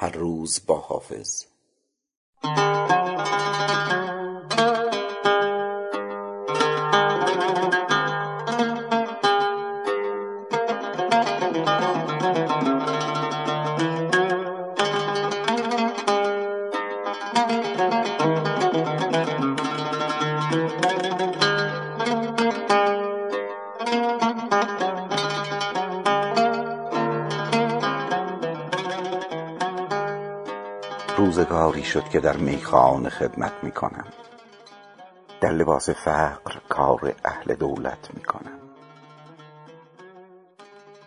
روزگاری شد که در میخانه خدمت می کنم در لباس فقر کار اهل دولت می کنم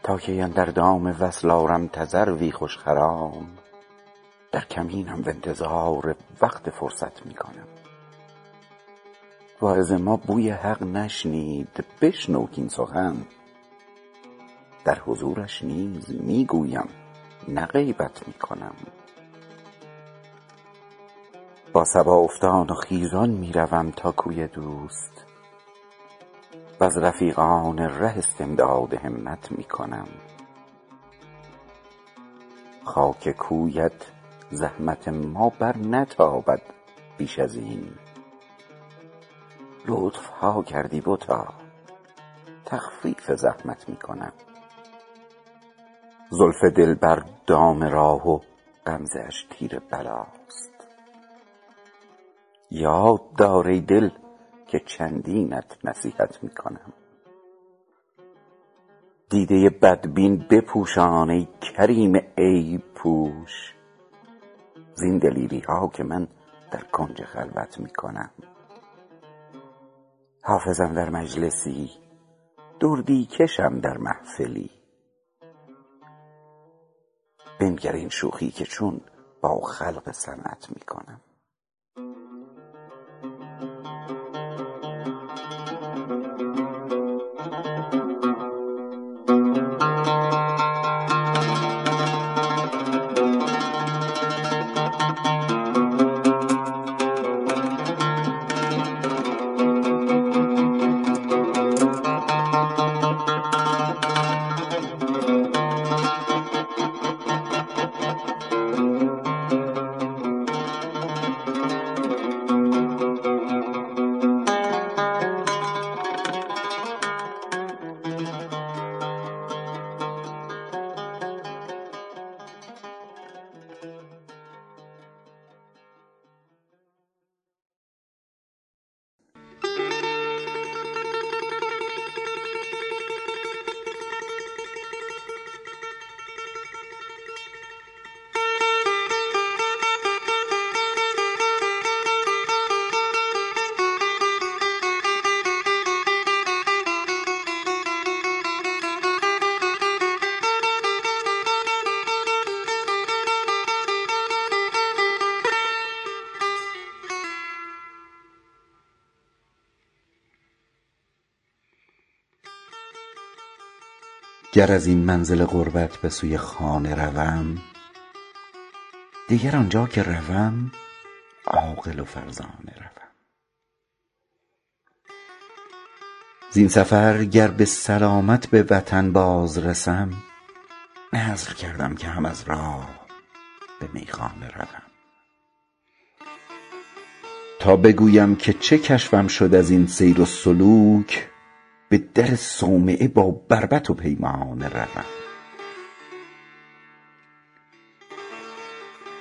تا کی اندر دام وصل آرم تذروی خوش خرام در کمینم و انتظار وقت فرصت می کنم واعظ ما بوی حق نشنید بشنو کاین سخن. در حضورش نیز می گویم نه غیبت می کنم با صبا افتان و خیزان می روم تا کوی دوست. وز رفیقان ره استمداد همت می کنم خاک کویت زحمت ما برنتابد بیش از این. لطف ها کردی بتا تخفیف زحمت می کنم زلف دلبر دام راه و غمزه اش تیر بلاست. یاد دار ای دل که چندینت نصیحت می کنم دیده بدبین بپوشان ای کریم عیب پوش. زین دلیری ها که من در کنج خلوت می کنم حافظم در مجلسی دردی کشم در محفلی. بنگر این شوخی که چون با خلق صنعت می گر از این منزل غربت به سوی خانه روم دگر آنجا که روم عاقل و فرزانه روم. زین سفر گر به سلامت به وطن باز رسم نذر کردم که هم از راه به میخانه روم. تا بگویم که چه کشفم شد از این سیر و سلوک به در صومعه با بربط و پیمانه روم.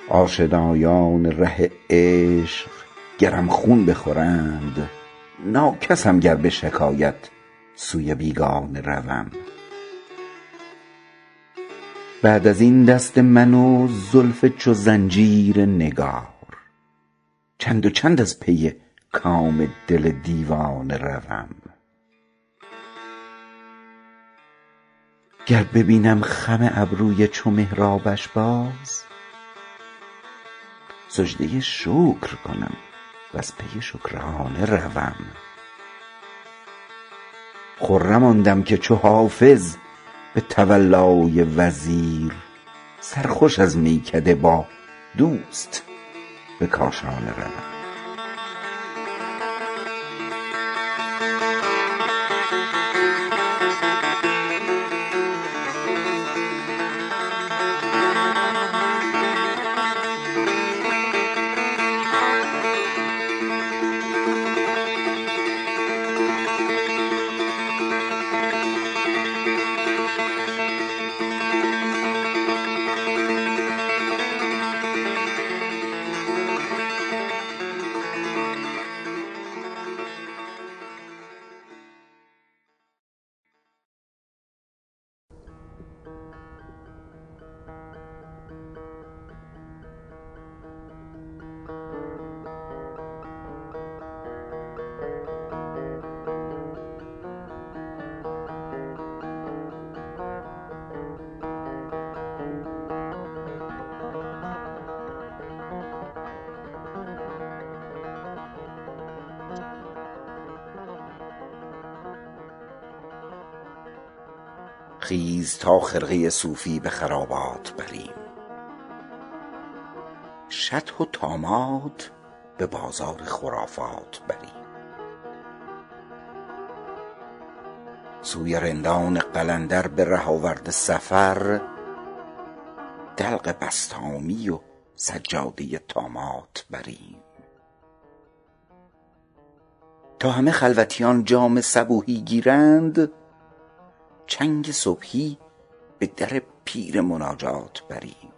آشنایان ره عشق گرم خون بخورند ناکسم گر به شکایت سوی بیگانه روم. بعد از این دست من و زلف چو زنجیر نگار چند و چند از پی کام دل دیوانه روم. گر ببینم خم ابروی چو محرابش باز سجده شکر کنم وز پی شکرانه روم. خرم آن دم که چو حافظ به تولای وزیر سرخوش از میکده با دوست به کاشانه روم. برخیز تا خرقه صوفی به خرابات بریم. شطح و طامات به بازار خرافات بریم. سوی رندان قلندر به ره آورد سفر دلق بسطامی و سجاده طامات بریم. تا همه خلوتیان جام صبوحی گیرند چنگ صبحی به در پیر مناجات بریم.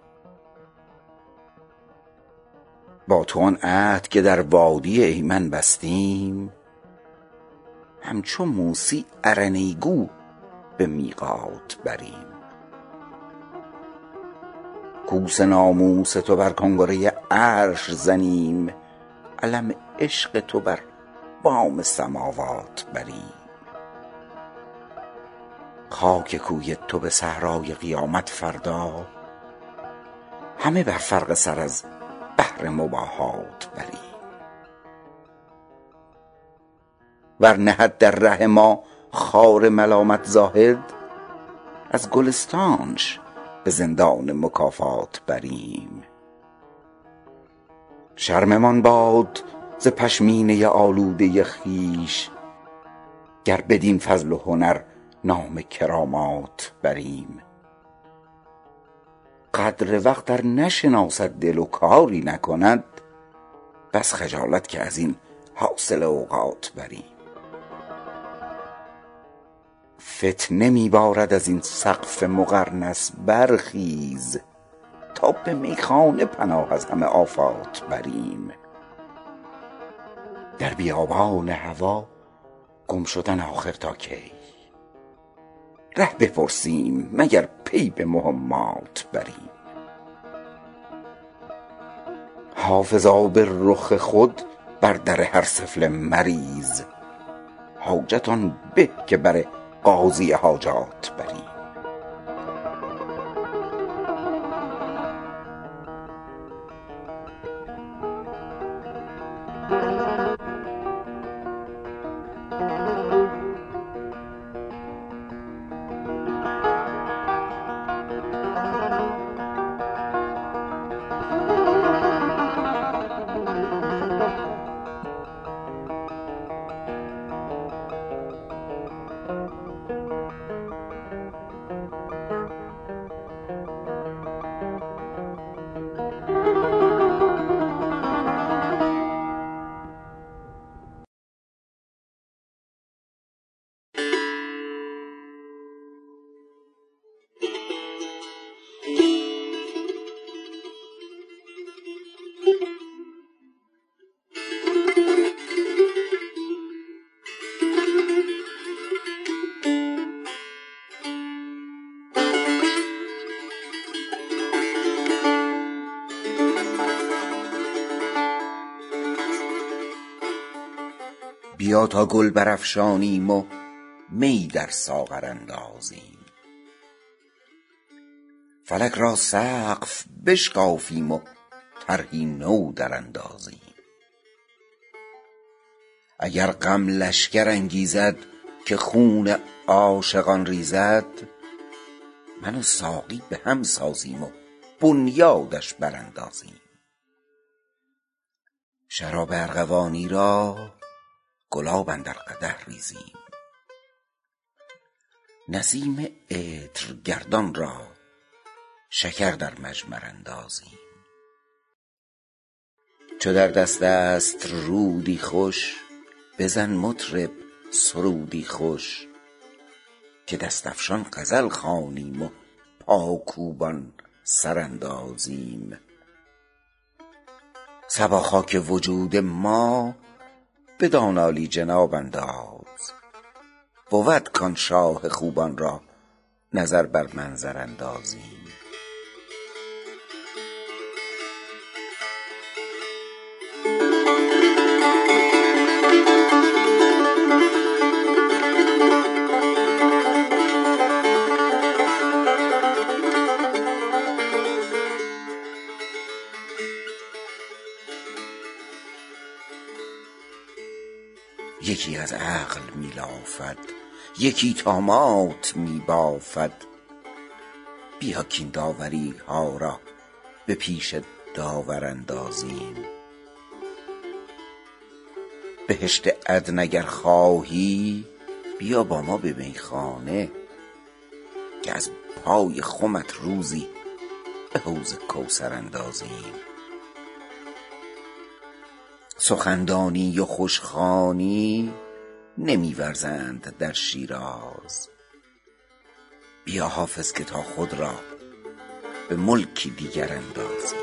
با تو آن عهد که در وادی ایمن بستیم همچو موسی ارنی گو به میقات بریم. کوس ناموس تو بر کنگره عرش زنیم علم عشق تو بر بام سماوات بریم. خاک کوی تو به صحرای قیامت فردا. همه بر فرق سر از بهر مباهات بریم ور نهد در ره ما خار ملامت زاهد از گلستانش به زندان مکافات بریم. شرممان باد ز پشمینه آلوده خویش گر بدین فضل و هنر نام کرامات بریم. قدر وقت ار نشناسد دل و کاری نکند بس خجالت که از این حاصل اوقات بریم. فتنه می بارد از این سقف مقرنس برخیز تا به میخانه پناه از همه آفات بریم. در بیابان هوا گم شدن آخر تا کی؟ ره بپرسیم مگر پی به مهمات بریم. حافظا به رخ خود بر در هر سفله مریز حاجت آن به که بر قاضی حاجات بریم. تا گل برافشانیم و می در ساغر اندازیم. فلک را سقف بشکافیم و طرحی نو دراندازیم اگر غم لشکر انگیزد که خون عاشقان ریزد من و ساقی به هم سازیم و بنیادش براندازیم. شراب ارغوانی را گلاب اندر قدح ریزیم. نسیم عطرگردان را شکر در مجمر اندازیم. چو در دست است رودی خوش بزن مطرب سرودی خوش. که دست افشان غزل خوانیم و پاکوبان سر اندازیم صبا خاک وجود ما بدان عالی جناب انداز. بود کان شاه خوبان را نظر بر منظر اندازیم. یکی از عقل می لافد یکی طامات می بافد بیا کاین داوری ها را به پیش داور اندازیم. بهشت عدن اگر خواهی بیا با ما به میخانه که از پای خمت روزی به حوض کوثر اندازیم. سخندانی و خوش خوانی نمی ورزند در شیراز. بیا حافظ که تا خود را به ملکی دیگر اندازیم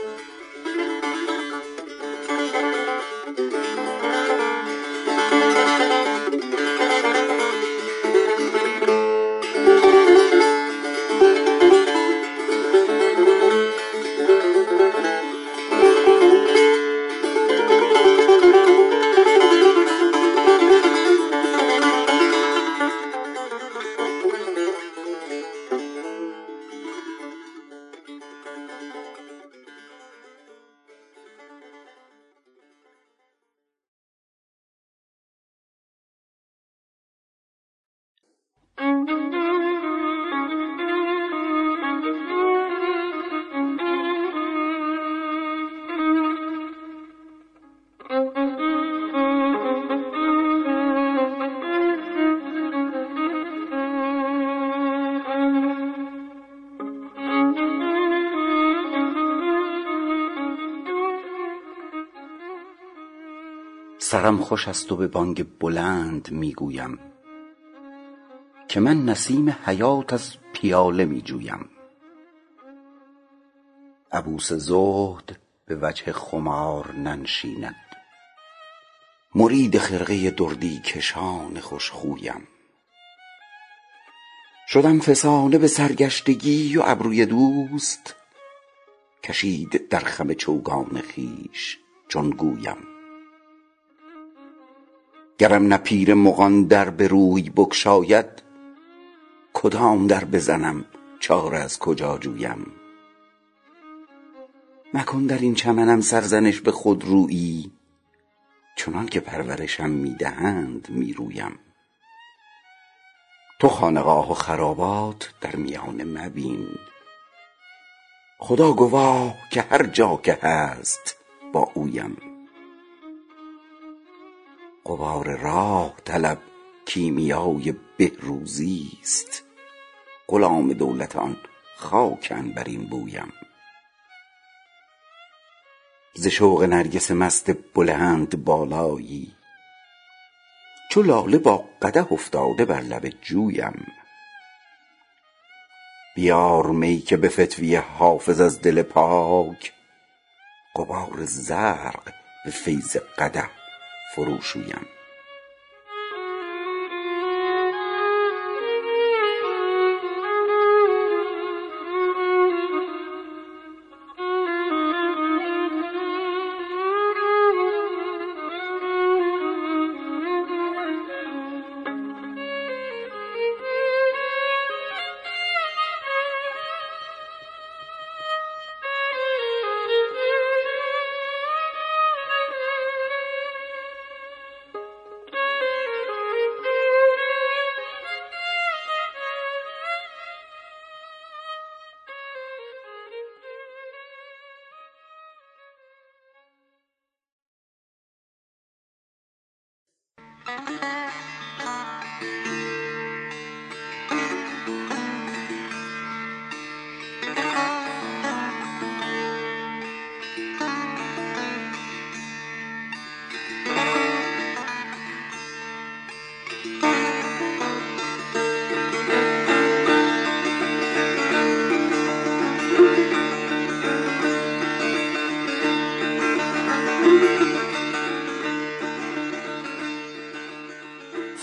سرم خوش است و به بانگ بلند می گویم که من نسیم حیات از پیاله می جویم عبوس زهد به وجه خمار ننشیند. مرید خرقه دردی کشان خوش خویم شدم فسانه به سرگشتگی و ابروی دوست. کشید در خم چوگان خویش چون گویم. گرم نه پیر مغان در به روی بگشاید کدام در بزنم چاره از کجا جویم؟ مکن در این چمنم سرزنش به خودرویی چنان که پرورشم می دهند می رویم تو خانقاه و خرابات در میانه مبین. خدا گواه که هر جا که هست با اویم. غبار راه طلب کیمیای بهروزیست غلام دولت آن خاک عنبرین بویم. ز شوق نرگس مست بلندبالایی چو لاله با قدح افتاده بر لب جویم. بیار می که به فتوی حافظ از دل پاک غبار زرق به فیض قدح فروشویم.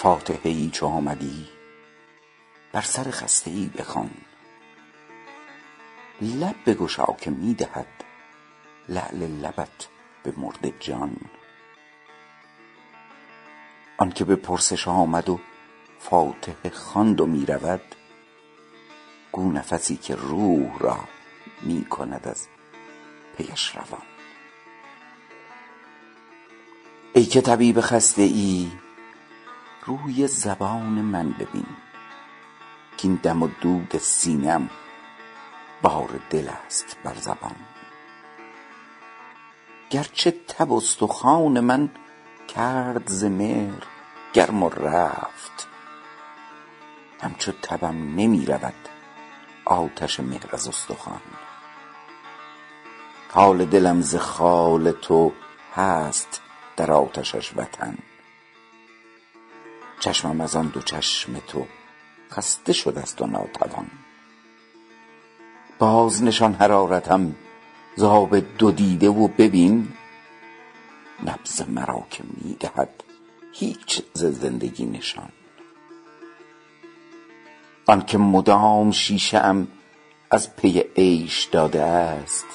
فاتحه ای چو آمدی بر سر خسته ای بخوان. لب بگشا که می دهد لعل لبت به مرده جان. آن که به پرسش آمد و فاتحه خواند و می رود گو نفسی که روح را می کند از پیش روان. ای که طبیب خسته ای روی زبان من ببین کاین دم و دود سینه ام بار دل است بر زبان. گرچه تب استخوان من کرد ز مهر گرم و رفت همچو تبم نمی رود آتش مهر از استخوان. حال دلم ز خال تو هست در آتشش وطن. چشمم از آن دو چشم تو خسته شده است و ناتوان. باز نشان حرارتم ز آب دو دیده و ببین. نبض مرا که می دهد هیچ ز زندگی نشان. آن که مدام شیشه ام از پی عیش داده است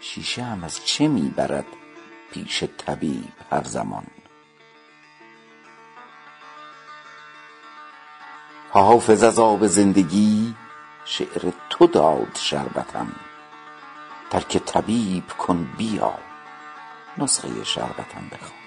شیشه ام از چه می برد پیش طبیب هر زمان؟ حافظ از آب زندگی شعر تو داد شربتم. ترک طبیب کن بیا نسخه شربتم بخوان.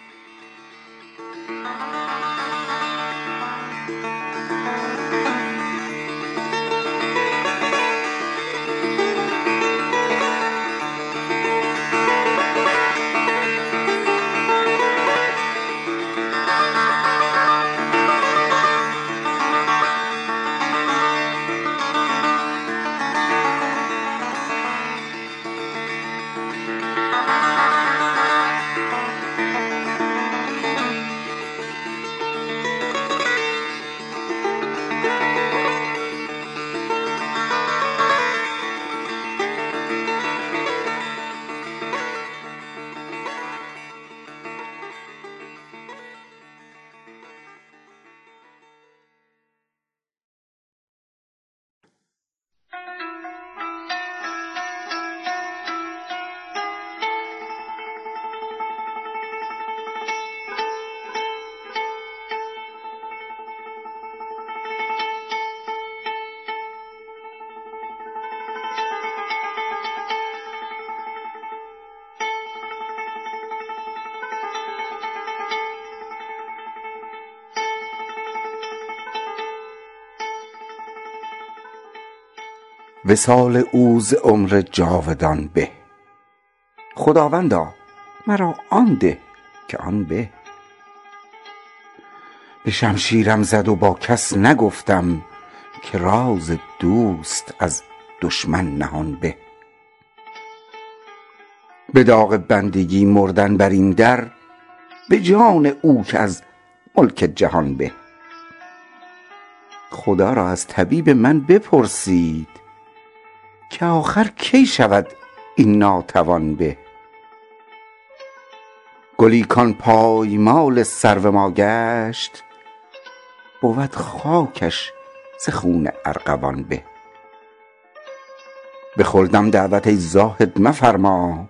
وصال او ز عمر جاودان به. خداوندا مرا آن ده که آن به. به شمشیرم زد و با کس نگفتم که راز دوست از دشمن نهان به. به داغ بندگی مردن بر این در به جان او که از ملک جهان به. خدا را از طبیب من بپرسید که آخر کی شود این ناتوان به؟ گلی کان پایمال سرو ما گشت بود خاکش ز خون ارغوان به. بخوردم دعوت ای زاهد مفرما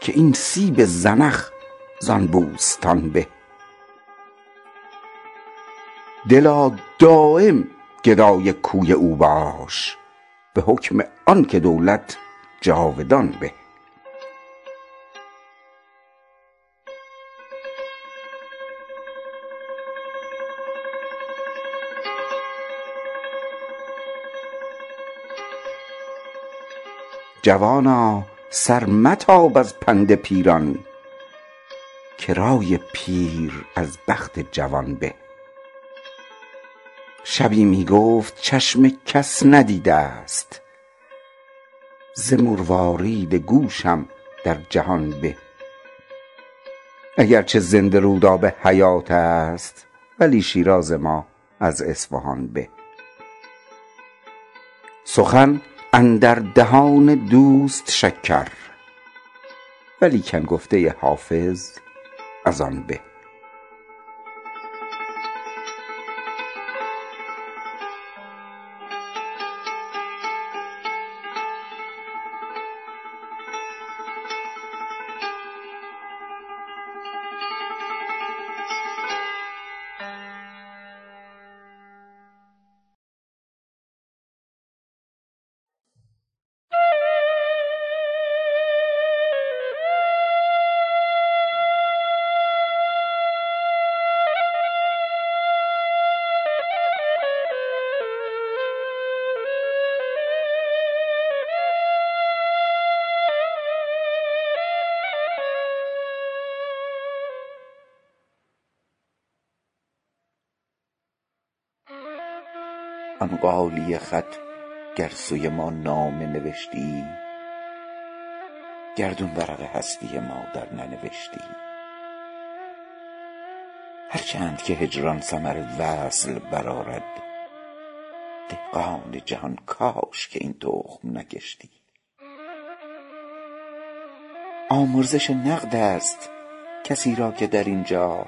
که این سیب زنخ زان بوستان به. دلا دایم گدای کوی او باش به حکم آن که دولت جاودان به. جوانا سر متاب از پند پیران که رای پیر از بخت جوان به. شبی می گفت چشم کس ندیده است. ز مروارید گوشم در جهان به. اگر چه زنده رودابه حیات است ولی شیراز ما از اصفهان به. سخن اندر دهان دوست شکر ولیکن گفته حافظ از آن به. آن غالیه خط گر سوی ما نامه نوشتی. گردون ورق هستی ما در هر چند که هجران ثمر وصل برآرد دهقان جهان کاش که این تخم نکشتی آمرزش نقد است کسی را که در اینجا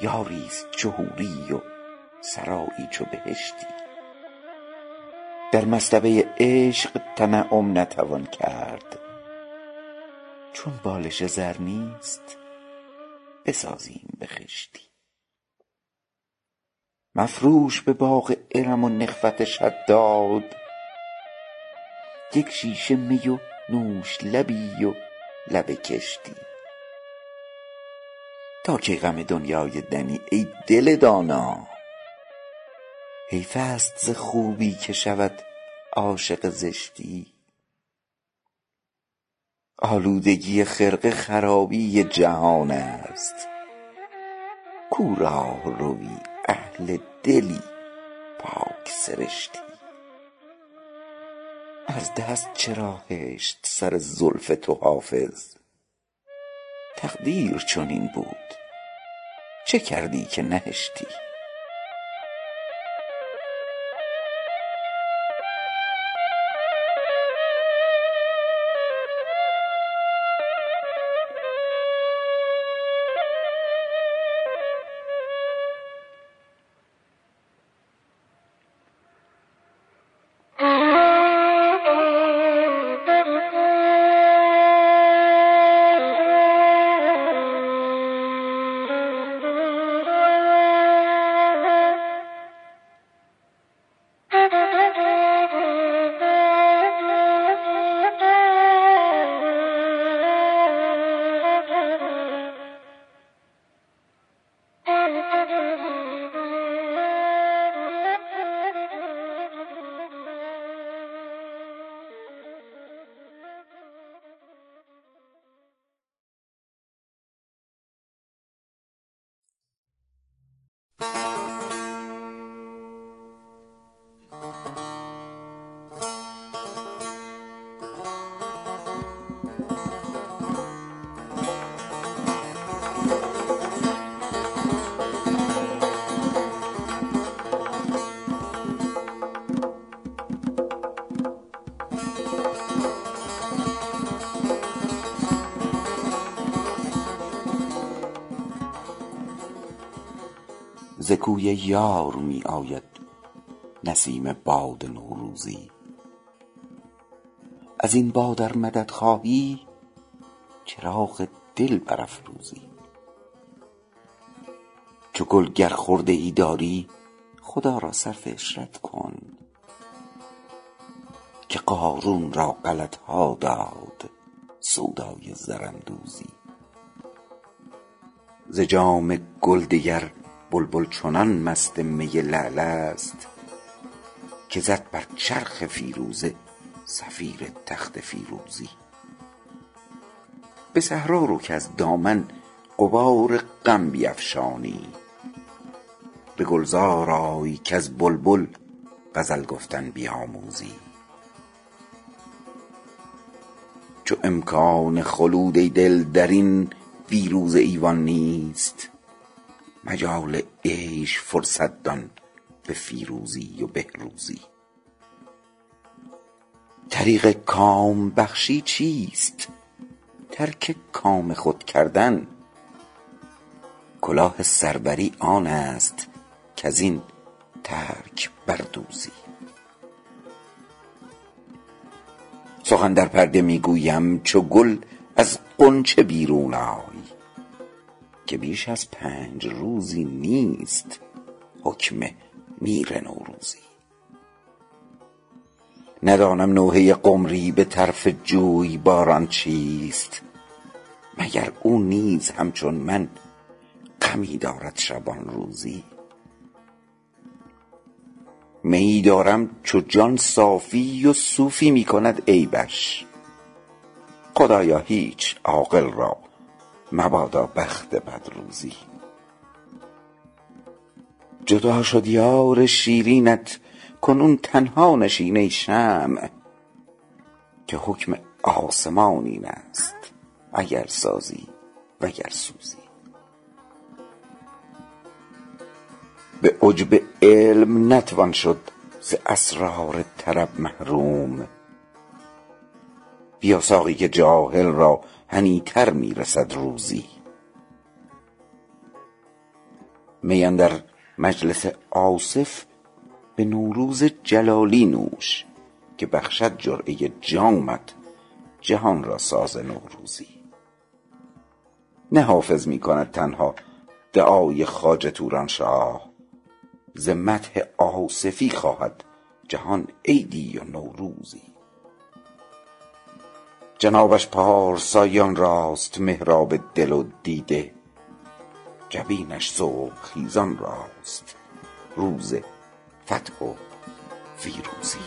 یاریست چو حوری و سرایی چو بهشتی. در مصطبه عشق تنعم نتوان کرد. چون بالش زر نیست بسازیم به خشتی. مفروش به باغ ارم و نخوت شداد. یک شیشه می و نوش لبی و لب کشتی. تا کی غم دنیای دنی ای دل دانا حیف است ز خوبی که شود عاشق زشتی. آلودگی خرقه خرابی جهان است. کو راهروی اهل دلی پاک سرشتی. از دست چرا هشت سر زلف تو حافظ؟ تقدیر چنین بود. چه کردی که نهشتی؟ کوی یار می آید نسیم باد نوروزی. از این باد ار مدد خواهی چراغ دل برافروزی. چو گل گر خرده ای داری خدا را صرف عشرت کن که قارون را غلط ها داد سودای زراندوزی ز جام گل دگر بلبل چنان مست می لعل است که زد بر چرخ فیروزه صفیر تخت فیروزی. به صحرا رو کز دامن غبار غم بیفشانی. به گلزار آی کز بلبل غزل گفتن بیاموزی. چو امکان خلود ای دل در این فیروزه ایوان نیست مجال عیش فرصت دان به فیروزی و بهروزی. طریق کام بخشی چیست؟ ترک کام خود کردن. کلاه سروری آن است کز این ترک بردوزی. سخن در پرده می گویم چو گل از غنچه بیرون آی که بیش از پنج روزی نیست. حکم میر نوروزی. ندانم نوحه قمری به طرف جویباران چیست. مگر او نیز همچون من غمی دارد شبان روزی؟ میی دارم چو جان صافی و صوفی می کند عیبش خدایا هیچ عاقل را مبادا بخت بد روزی جدا شد یار شیرینت کنون تنها نشین ای شمع که حکم آسمان این است اگر سازی وگر سوزی. به عجب علم نتوان شد ز اسرار طرب محروم. بیا ساقی که جاهل را هنی تر می رسد روزی. می اندر مجلس آصف به نوروز جلالی نوش که بخشد جرعه جامت جهان را ساز نوروزی. نه حافظ می کند تنها دعای خواجه تورانشاه ز مدح آصفی خواهد جهان عیدی و نوروزی. جنابش پارسایان راست محراب دل و دیده. جبینش ذوق خیزان راست. روز فتح و فیروزی.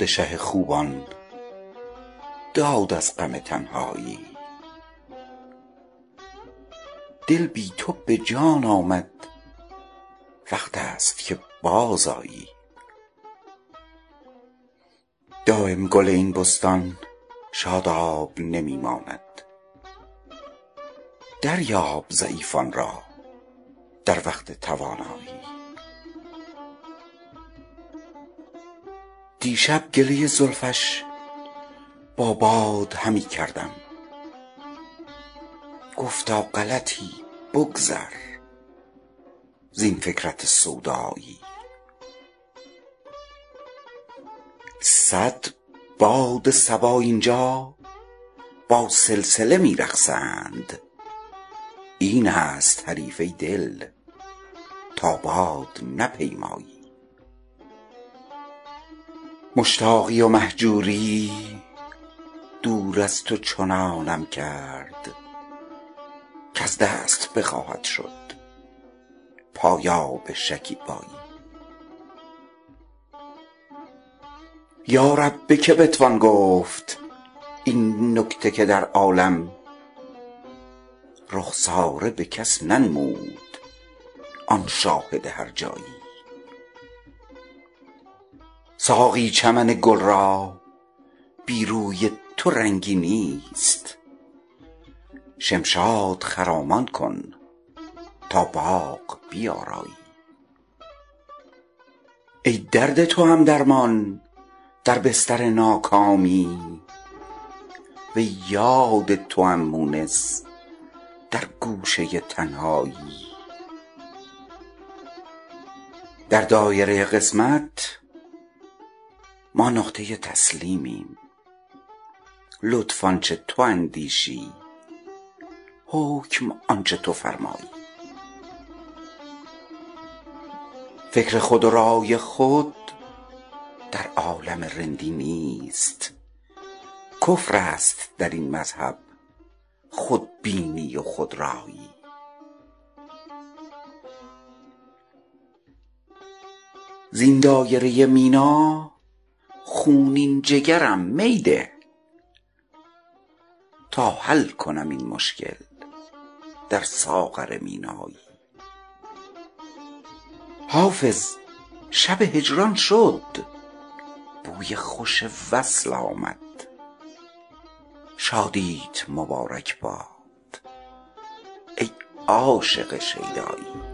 پادشه خوبان داد از غم تنهایی. دل بی تو به جان آمد وقت است که بازآیی دایم گل این بستان شاداب نمی ماند. دریاب ضعیفان را در وقت توانایی. دیشب گله زلفش با باد همی کردم. گفتا غلطی بگذر زین فکرت سودایی. صد باد صبا اینجا با سلسله می رقصند. این است حریف دل تا باد نپیمایی. مشتاقی و مهجوری دور از تو چنانم کرد کز دست بخواهد شد پایاب شکیبایی. یا رب به که بتوان گفت این نکته که در عالم رخساره به کس ننمود آن شاهد هرجایی ساقی چمن گل را بی روی تو رنگی نیست. شمشاد خرامان کن تا باغ بیارایی. ای درد توام درمان در بستر ناکامی وی یاد توام مونس در گوشه تنهایی. در دایره قسمت ما نقطه تسلیمیم. لطف آنچه تو اندیشی؟ حکم آنچه تو فرمایی. فکر خود و رای خود در عالم رندی نیست. کفر است در این مذهب خودبینی و خودرایی. زین دایره مینا خونین جگرم می ده تا حل کنم این مشکل در ساغر مینایی. حافظ شب هجران شد. بوی خوش وصل آمد. شادیت مبارک باد. ای عاشق شیدایی.